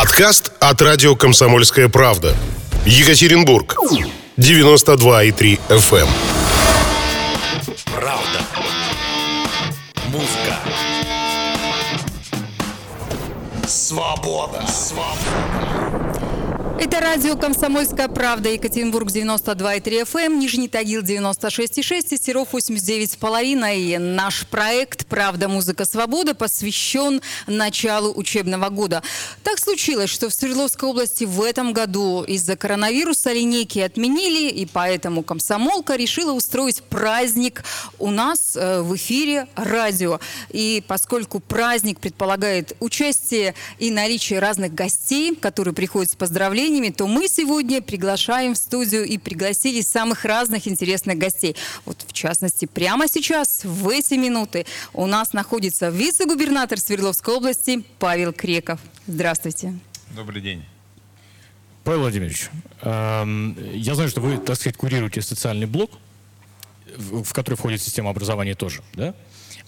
Подкаст от радио «Комсомольская правда». Екатеринбург. 92,3 FM. Правда. Музыка. Свобода. Свобода. Это радио «Комсомольская правда», Екатеринбург 92,3 FM, Нижний Тагил 96,6 и Серов 89,5. И наш проект «Правда, музыка, свобода» посвящен началу учебного года. Так случилось, что в Свердловской области в этом году из-за коронавируса линейки отменили, и поэтому комсомолка решила устроить праздник у нас э, в эфире радио. И поскольку праздник предполагает участие и наличие разных гостей, которые приходят с поздравлениями, то мы сегодня приглашаем в студию и пригласили самых разных интересных гостей. Вот в частности, прямо сейчас, в эти минуты, у нас находится вице-губернатор Свердловской области Павел Креков. Здравствуйте. Добрый день. Павел Владимирович, эм, я знаю, что вы, так сказать, курируете социальный блок, в который входит система образования тоже, да?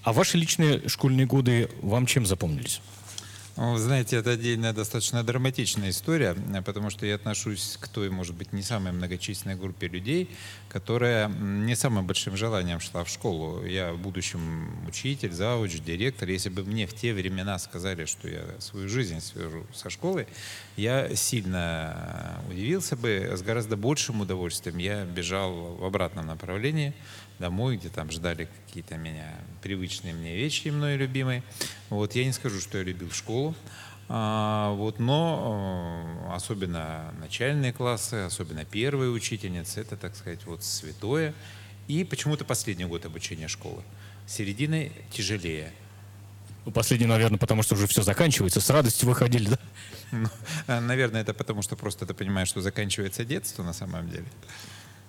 А ваши личные школьные годы вам чем запомнились? Ну, знаете, это отдельная достаточно драматичная история, потому что я отношусь к той, может быть, не самой многочисленной группе людей, которая не самым большим желанием шла в школу. Я в будущем учитель, зауч, директор. Если бы мне в те времена сказали, что я свою жизнь свяжу со школой, я сильно удивился бы. С гораздо большим удовольствием я бежал в обратном направлении домой, где там ждали какие-то меня привычные мне вещи, мной любимые. Вот я не скажу, что я любил школу, а, вот, но э, особенно начальные классы, особенно первые учительницы, это, так сказать, вот святое. И почему-то последний год обучения школы. Середины тяжелее. Ну, последний, наверное, потому что уже все заканчивается. С радостью выходили, да? Ну, а, наверное, это потому, что просто ты понимаешь, что заканчивается детство на самом деле.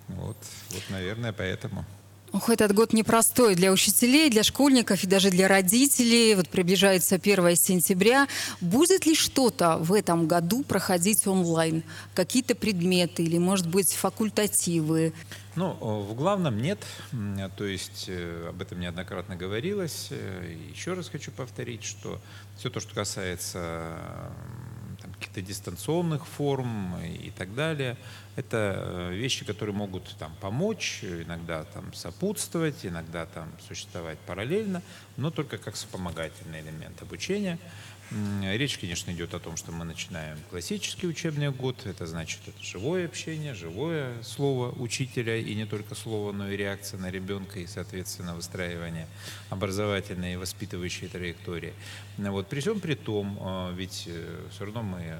Вот, вот наверное, поэтому. Ох, этот год непростой для учителей, для школьников и даже для родителей. Вот приближается 1 сентября. Будет ли что-то в этом году проходить онлайн? Какие-то предметы или, может быть, факультативы? Ну, в главном нет. То есть э, об этом неоднократно говорилось. Э, еще раз хочу повторить, что все то, что касается каких-то дистанционных форм и так далее. Это э, вещи, которые могут там, помочь, иногда там, сопутствовать, иногда там, существовать параллельно, но только как вспомогательный элемент обучения. Речь, конечно, идет о том, что мы начинаем классический учебный год. Это значит, это живое общение, живое слово учителя, и не только слово, но и реакция на ребенка, и, соответственно, выстраивание образовательной и воспитывающей траектории. Вот, при всем при том, э, ведь э, все равно мы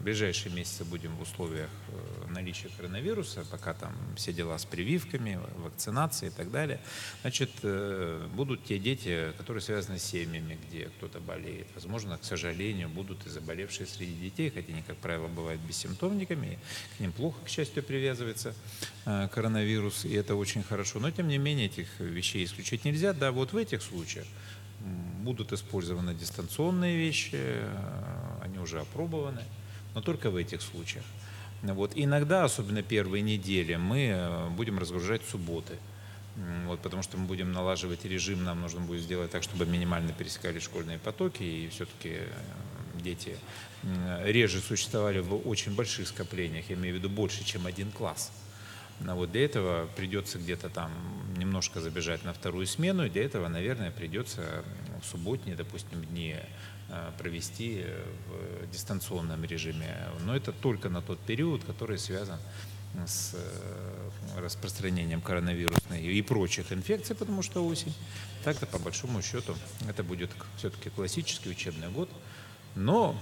в ближайшие месяцы будем в условиях э, наличия коронавируса, пока там все дела с прививками, вакцинацией и так далее. Значит, будут те дети, которые связаны с семьями, где кто-то болеет. Возможно, к сожалению, будут и заболевшие среди детей, хотя они, как правило, бывают бессимптомниками, к ним плохо, к счастью, привязывается э, коронавирус, и это очень хорошо. Но, тем не менее, этих вещей исключить нельзя. Да, вот в этих случаях будут использованы дистанционные вещи, э, они уже опробованы, но только в этих случаях. Вот. Иногда, особенно первые недели, мы э, будем разгружать субботы – вот, потому что мы будем налаживать режим, нам нужно будет сделать так, чтобы минимально пересекали школьные потоки, и все-таки э, дети реже существовали в очень больших скоплениях, я имею в виду больше, чем один класс. Но вот для этого придется где-то там немножко забежать на вторую смену, и для этого, наверное, придется в субботние, допустим, дни э, провести в дистанционном режиме. Но это только на тот период, который связан с э, распространением коронавирусной и прочих инфекций, потому что осень. Так-то, по большому счету, это будет все-таки классический учебный год, но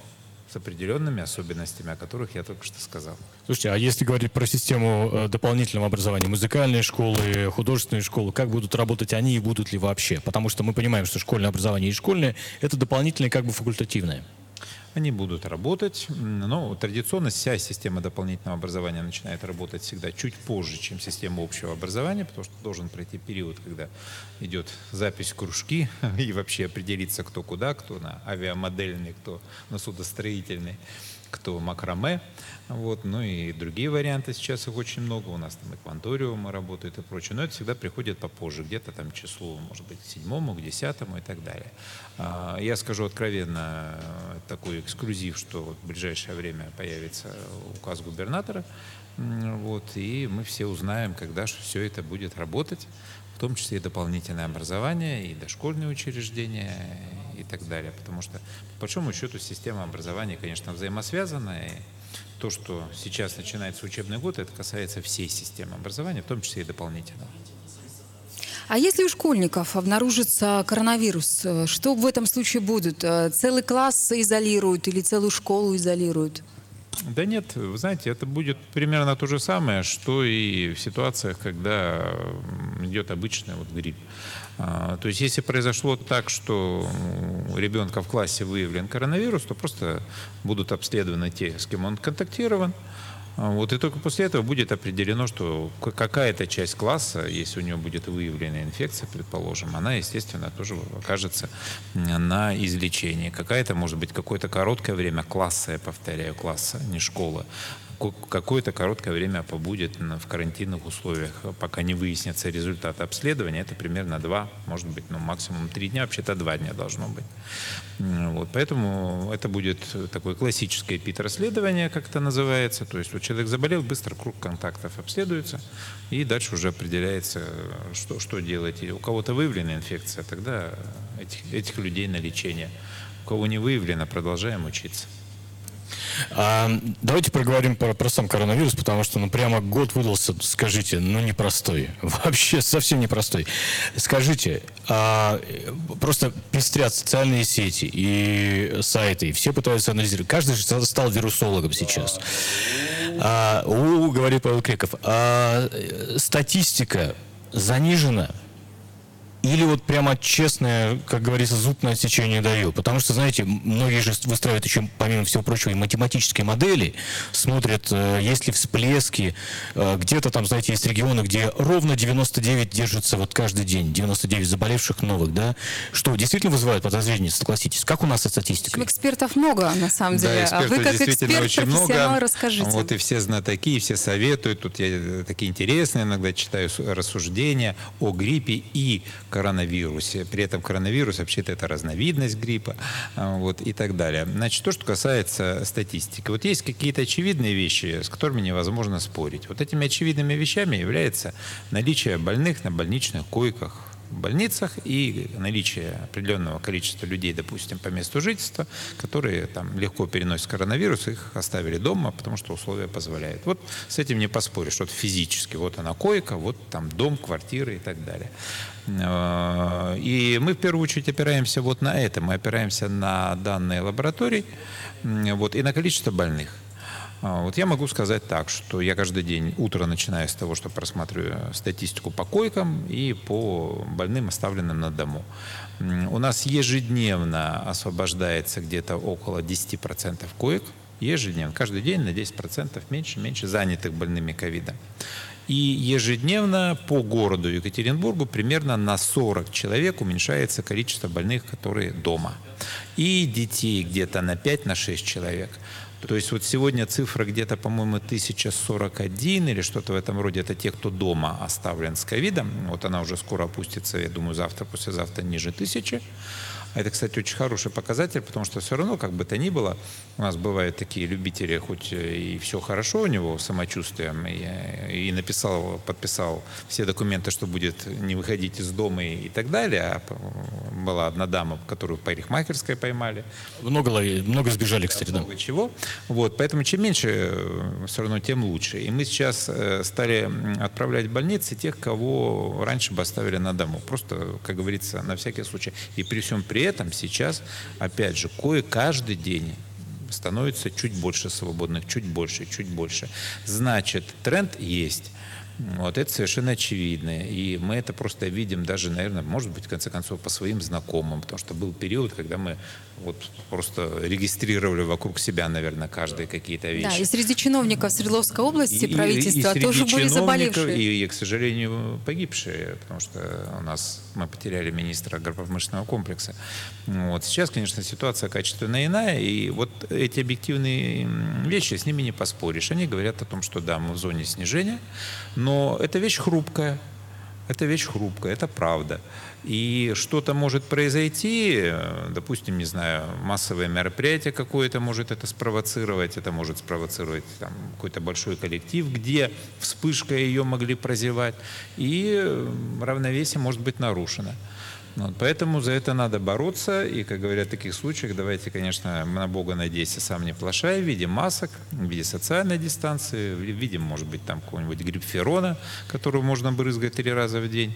с определенными особенностями, о которых я только что сказал. Слушайте, а если говорить про систему э, дополнительного образования, музыкальные школы, художественные школы, как будут работать они и будут ли вообще? Потому что мы понимаем, что школьное образование и школьное – это дополнительное, как бы факультативное. Они будут работать, но традиционно вся система дополнительного образования начинает работать всегда чуть позже, чем система общего образования, потому что должен пройти период, когда идет запись кружки и вообще определиться, кто куда, кто на авиамодельный, кто на судостроительный. Кто макраме. Вот, ну и другие варианты сейчас их очень много. У нас там экванториумы работают и прочее. Но это всегда приходит попозже, где-то там числу, может быть, к седьмому, к десятому и так далее. А, я скажу откровенно такой эксклюзив, что в ближайшее время появится указ губернатора. Вот, и мы все узнаем, когда же все это будет работать, в том числе и дополнительное образование, и дошкольные учреждения, и так далее. Потому что, по большому счету, система образования, конечно, взаимосвязана, и то, что сейчас начинается учебный год, это касается всей системы образования, в том числе и дополнительного. А если у школьников обнаружится коронавирус, э, что в этом случае будет? Э, целый класс изолируют или целую школу изолируют? Да нет, вы знаете, это будет примерно то же самое, что и в ситуациях, когда идет обычный вот грипп. А, то есть если произошло так, что у ребенка в классе выявлен коронавирус, то просто будут обследованы те, с кем он контактирован, а, вот, и только после этого будет определено, что какая-то часть класса, если у него будет выявлена инфекция, предположим, она, естественно, тоже окажется на излечении. Какая-то, может быть, какое-то короткое время класса, я повторяю, класса, не школа, какое-то короткое время побудет в карантинных условиях, пока не выяснится результат обследования. Это примерно два, может быть, ну, максимум три дня, вообще-то два дня должно быть. Вот, поэтому это будет такое классическое ПИТ-расследование, как это называется. То есть вот человек заболел, быстро круг контактов обследуется, и дальше уже определяется, что, что делать. И у кого-то выявлена инфекция, тогда этих, этих людей на лечение. У кого не выявлено, продолжаем учиться. А, давайте проговорим про, про сам коронавирус, потому что, ну, прямо год выдался, скажите, ну, непростой. Вообще совсем непростой. Скажите, а, просто пестрят социальные сети и сайты, и все пытаются анализировать. Каждый же стал вирусологом сейчас. А, у, говорит Павел Креков, а, статистика занижена или вот прямо честное, как говорится, зуб на отсечение даю? Потому что, знаете, многие же выстраивают еще, помимо всего прочего, и математические модели, смотрят, э, есть ли всплески, э, где-то там, знаете, есть регионы, где ровно 99 держится вот каждый день, 99 заболевших новых, да, что действительно вызывает подозрение, согласитесь. Как у нас со статистикой? Экспертов много, на самом деле. Да, а вы как эксперт, очень много. расскажите. Вот и все знатоки, и все советуют. Тут я такие интересные иногда читаю рассуждения о гриппе и коронавирусе. При этом коронавирус вообще-то это разновидность гриппа а, вот, и так далее. Значит, то, что касается статистики. Вот есть какие-то очевидные вещи, с которыми невозможно спорить. Вот этими очевидными вещами является наличие больных на больничных койках больницах и наличие определенного количества людей, допустим, по месту жительства, которые там легко переносят коронавирус, их оставили дома, потому что условия позволяют. Вот с этим не поспоришь, вот физически, вот она койка, вот там дом, квартира и так далее. Э, и мы в первую очередь опираемся вот на это, мы опираемся на данные лабораторий вот, и на количество больных. А, вот я могу сказать так, что я каждый день утро начинаю с того, что просматриваю статистику по койкам и по больным, оставленным на дому. У нас ежедневно освобождается где-то около 10% коек. Ежедневно, каждый день на 10% меньше, меньше занятых больными ковидом. И ежедневно по городу Екатеринбургу примерно на 40 человек уменьшается количество больных, которые дома. И детей где-то на 5-6 на человек. То есть вот сегодня цифра где-то, по-моему, 1041 или что-то в этом роде. Это те, кто дома оставлен с ковидом. Вот она уже скоро опустится, я думаю, завтра, послезавтра ниже тысячи. Это, кстати, очень хороший показатель, потому что все равно, как бы то ни было, у нас бывают такие любители, хоть и все хорошо у него самочувствием, и, и написал, подписал все документы, что будет не выходить из дома и, и так далее. А была одна дама, которую в парикмахерской поймали. Много, много сбежали, кстати, много да. чего. Вот, поэтому чем меньше, э, все равно тем лучше. И мы сейчас э, стали отправлять в больницы тех, кого раньше бы оставили на дому. Просто, как говорится, на всякий случай. И при всем при при этом сейчас, опять же, кое каждый день становится чуть больше свободных, чуть больше, чуть больше. Значит, тренд есть. Вот это совершенно очевидно. И мы это просто видим даже, наверное, может быть, в конце концов, по своим знакомым. Потому что был период, когда мы вот просто регистрировали вокруг себя, наверное, каждые какие-то вещи. Да, и среди чиновников Свердловской области И- и- правительства и среди тоже были заболевшие. И, и, к сожалению, погибшие, потому что у нас мы потеряли министра агропромышленного комплекса. Вот. Сейчас, конечно, ситуация качественно иная, и вот эти объективные вещи, с ними не поспоришь. Они говорят о том, что да, мы в зоне снижения, но это вещь хрупкая. Это вещь хрупкая, это правда. И что-то может произойти, э, допустим, не знаю, массовое мероприятие какое-то может это спровоцировать, это может спровоцировать там, какой-то большой коллектив, где вспышкой ее могли прозевать, и э, равновесие может быть нарушено. Вот, поэтому за это надо бороться, и, как говорят в таких случаях, давайте, конечно, на Бога надейся, сам не плашай, в виде масок, в виде социальной дистанции, в виде, может быть, там какого-нибудь грипферона, которую можно брызгать три раза в день.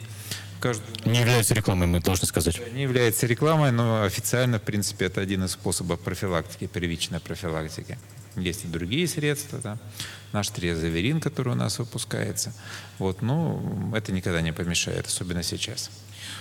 Кажд- Не является рекламой, мы должны сказать. не является рекламой, но официально, в принципе, это один из способов профилактики, первичной профилактики. Есть и другие средства, да. наш триазоверин, который у нас выпускается. Вот, но это никогда не помешает, особенно сейчас.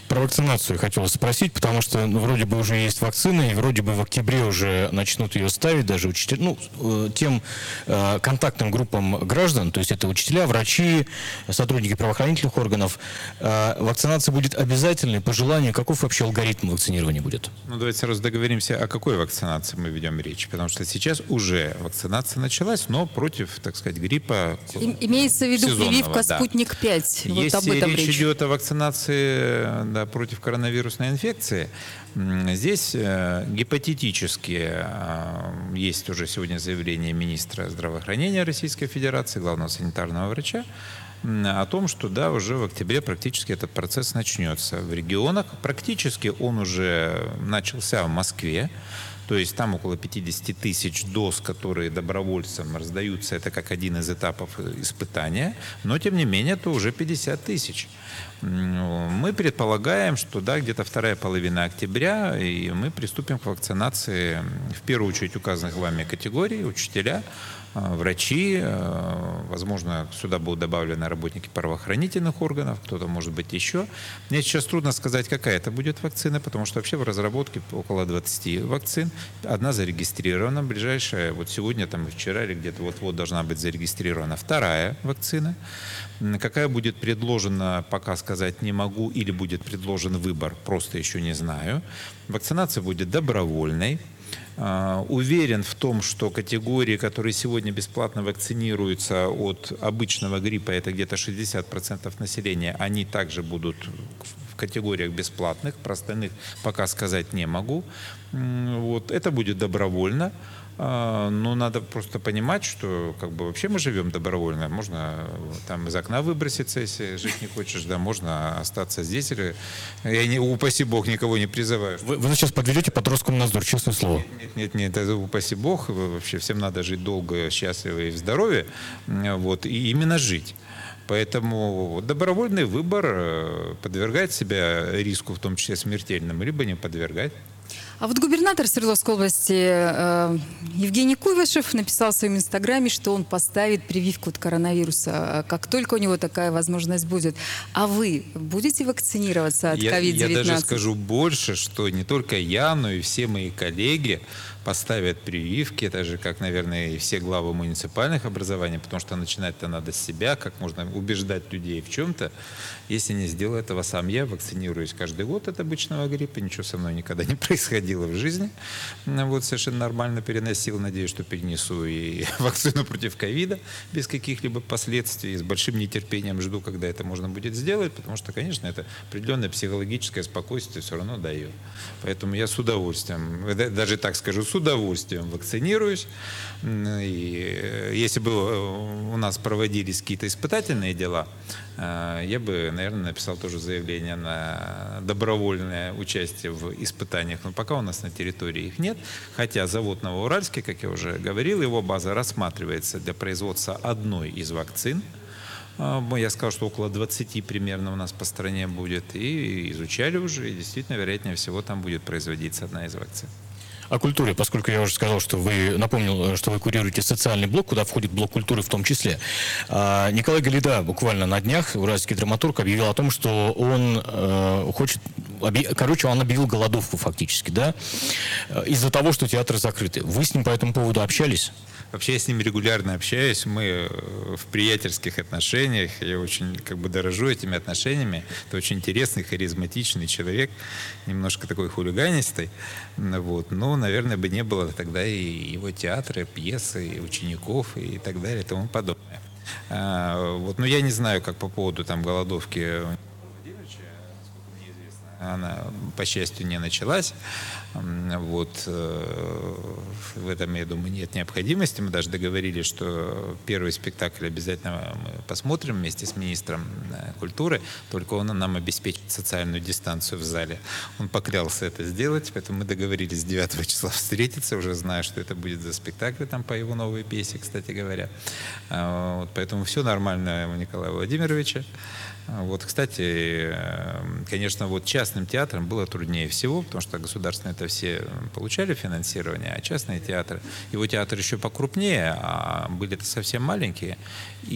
Про вакцинацию хотел спросить, потому что ну, вроде бы уже есть вакцина, и вроде бы в октябре уже начнут ее ставить даже учителя, ну, э, тем э, контактным группам граждан, то есть это учителя, врачи, сотрудники правоохранительных органов. Э, вакцинация будет обязательной по желанию. Каков вообще алгоритм вакцинирования будет? Ну, давайте сразу договоримся, о какой вакцинации мы ведем речь. Потому что сейчас уже вакцинация началась, но против, так сказать, гриппа Им- Имеется в виду прививка да. «Спутник-5». Вот Если об этом речь, речь. идет о вакцинации да, против коронавирусной инфекции, здесь э, гипотетически э, есть уже сегодня заявление министра здравоохранения Российской Федерации, главного санитарного врача, о том, что да, уже в октябре практически этот процесс начнется в регионах. Практически он уже начался в Москве. То есть там около 50 тысяч доз, которые добровольцам раздаются, это как один из этапов э, испытания, но тем не менее это уже 50 тысяч. Мы предполагаем, что да, где-то вторая половина октября, и мы приступим к вакцинации в первую очередь указанных вами категорий, учителя, врачи, э, возможно, сюда будут добавлены работники правоохранительных органов, кто-то может быть еще. Мне сейчас трудно сказать, какая это будет вакцина, потому что вообще в разработке около 20 вакцин. Одна зарегистрирована, ближайшая, вот сегодня там и вчера или где-то вот-вот должна быть зарегистрирована вторая вакцина. Какая будет предложена, пока сказать не могу, или будет предложен выбор, просто еще не знаю. Вакцинация будет добровольной. А, Уверен в том, что категории, которые сегодня бесплатно вакцинируются от обычного гриппа, это где-то 60% населения, они также будут в категориях бесплатных, про остальных пока сказать не могу. Вот. Это будет добровольно. А, Но надо просто понимать, что как бы вообще мы живем добровольно. Можно э, там из окна выброситься, если жить не хочешь, да, можно остаться здесь. Или- Я не, упаси бог, никого не призываю. Вы, вы сейчас подведете под Роскомнадзор, честное слово. Нет, нет, нет, это упаси бог. Вообще всем надо жить долго, счастливо и в здоровье. Вот, и именно жить. Поэтому добровольный выбор э, подвергать себя риску, в том числе смертельному, либо не подвергать. А вот губернатор Свердловской области э, Евгений Куйвашев написал в своем инстаграме, что он поставит прививку от коронавируса, как только у него такая возможность будет. А вы будете вакцинироваться от Я, COVID-19? я даже скажу больше, что не только я, но и все мои коллеги поставят прививки, так же, как, наверное, и все главы муниципальных образований, потому что начинать-то надо с себя, как можно убеждать людей в чем-то. Если не сделаю этого сам я, вакцинируюсь каждый год от обычного гриппа, ничего со мной никогда не происходило в жизни. Ну, Вот совершенно нормально переносил, надеюсь, что перенесу и вакцину против ковида без каких-либо последствий. С большим нетерпением жду, когда это можно будет сделать, потому что, конечно, это определенное психологическое спокойствие все равно дает. Поэтому я с удовольствием, да- даже так скажу, с удовольствием вакцинируюсь. И э, если бы э, у нас проводились какие-то испытательные дела, э, я бы, наверное, написал тоже заявление на добровольное участие в испытаниях. Но пока у нас на территории их нет. Хотя завод Новоуральский, как я уже говорил, его база рассматривается для производства одной из вакцин. Я сказал, что около 20 примерно у нас по стране будет. И изучали уже, и действительно, вероятнее всего, там будет производиться одна из вакцин. О культуре, поскольку я уже сказал, что вы напомнил, что вы курируете социальный блок, куда входит блок культуры в том числе. А, Николай Галида буквально на днях, уральский драматург, объявил о том, что он э, хочет, короче, он объявил голодовку фактически, да, из-за того, что театры закрыты. Вы с ним по этому поводу общались? Вообще я с ним регулярно общаюсь, мы э, в приятельских отношениях, я очень как бы дорожу этими отношениями. Это очень интересный, харизматичный человек, немножко такой хулиганистый. Вот. Но, наверное, бы не было тогда и его театра, пьесы, и учеников и так далее и тому подобное. А, вот, но я не знаю, как по поводу там голодовки она, по счастью, не началась. Вот. Э, в этом, я думаю, нет необходимости. Мы даже договорились, что первый спектакль обязательно мы посмотрим вместе с министром э, культуры, только он нам обеспечит социальную дистанцию в зале. Он поклялся это сделать, поэтому мы договорились 9 числа встретиться, уже зная, что это будет за спектакль там по его новой пьесе, кстати говоря. А, вот, поэтому все нормально у Николая Владимировича. Вот, кстати, эм, конечно, вот частным театрам было труднее всего, потому что государственные это все получали финансирование, а частные театры, его театры еще покрупнее, а были это совсем маленькие, и,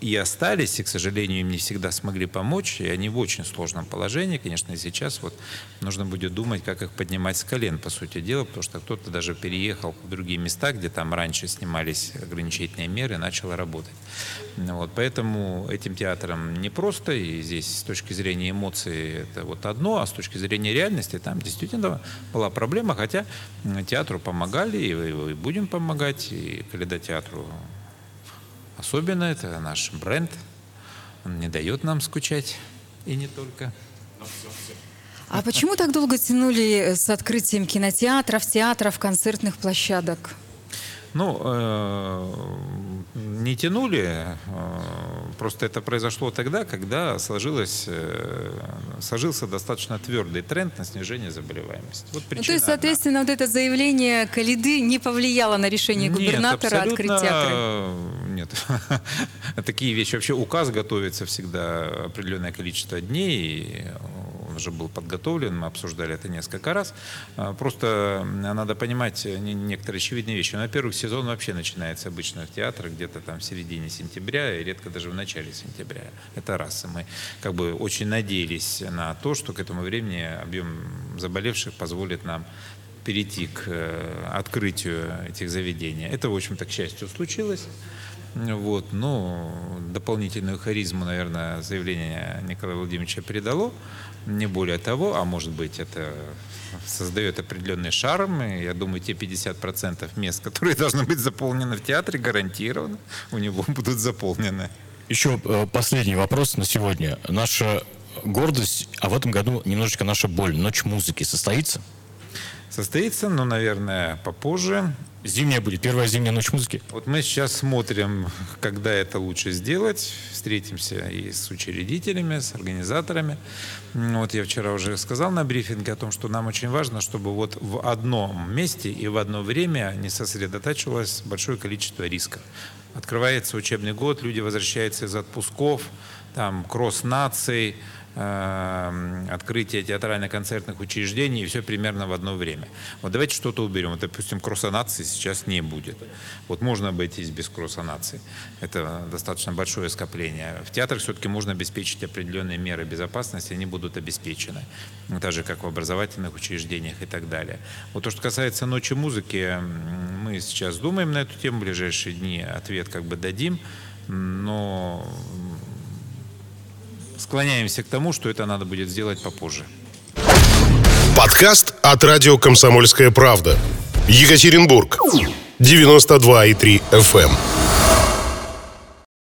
и, и остались, и, к сожалению, им не всегда смогли помочь, и они в очень сложном положении, конечно, и сейчас вот нужно будет думать, как их поднимать с колен, по сути дела, потому что кто-то даже переехал в другие места, где там раньше снимались ограничительные меры, начал работать. Вот, поэтому этим театрам непросто, и здесь с точки зрения эмоций это вот одно, а с точки зрения реальности там действительно была проблема, хотя театру помогали, и, и будем помогать, и Каледа театру особенно, это наш бренд, он не дает нам скучать, и не только. А почему так долго тянули с открытием кинотеатров, театров, концертных площадок? Ну, э, не тянули, э, просто это произошло тогда, когда сложилось, э, сложился достаточно твердый тренд на снижение заболеваемости. Вот ну, то есть, соответственно, одна. вот это заявление Калиды не повлияло на решение губернатора нет, открыть театры? Нет, такие вещи. Вообще указ готовится всегда определенное количество дней, уже был подготовлен, мы обсуждали это несколько раз. А, просто надо понимать некоторые очевидные вещи. Ну, во-первых, сезон вообще начинается обычно в театрах где-то там в середине сентября и редко даже в начале сентября. Это раз. И мы как бы очень надеялись на то, что к этому времени объем заболевших позволит нам перейти к э, открытию этих заведений. Это, в общем-то, к счастью, случилось. Вот, ну, дополнительную харизму, наверное, заявление Николая Владимировича передало, не более того, а может быть это создает определенный шарм, и я думаю, те 50% мест, которые должны быть заполнены в театре, гарантированно у него будут заполнены. Еще э, последний вопрос на сегодня. Наша гордость, а в этом году немножечко наша боль. Ночь музыки состоится? Состоится, но, наверное, попозже. Зимняя будет, первая зимняя ночь музыки. Вот мы сейчас смотрим, когда это лучше сделать. Встретимся и с учредителями, с организаторами. Вот я вчера уже сказал на брифинге о том, что нам очень важно, чтобы вот в одном месте и в одно время не сосредотачивалось большое количество рисков. Открывается учебный год, люди возвращаются из отпусков, там кросс наций, открытие театрально-концертных учреждений, и все примерно в одно время. Вот давайте что-то уберем. Вот, допустим, кроссонации сейчас не будет. Вот можно обойтись без кроссонации. Это достаточно большое скопление. В театрах все-таки можно обеспечить определенные меры безопасности, они будут обеспечены. Так же, как в образовательных учреждениях и так далее. Вот то, что касается ночи музыки, мы сейчас думаем на эту тему, в ближайшие дни ответ как бы дадим, но склоняемся к тому, что это надо будет сделать попозже. Подкаст от радио «Комсомольская правда». Екатеринбург. 92,3 FM.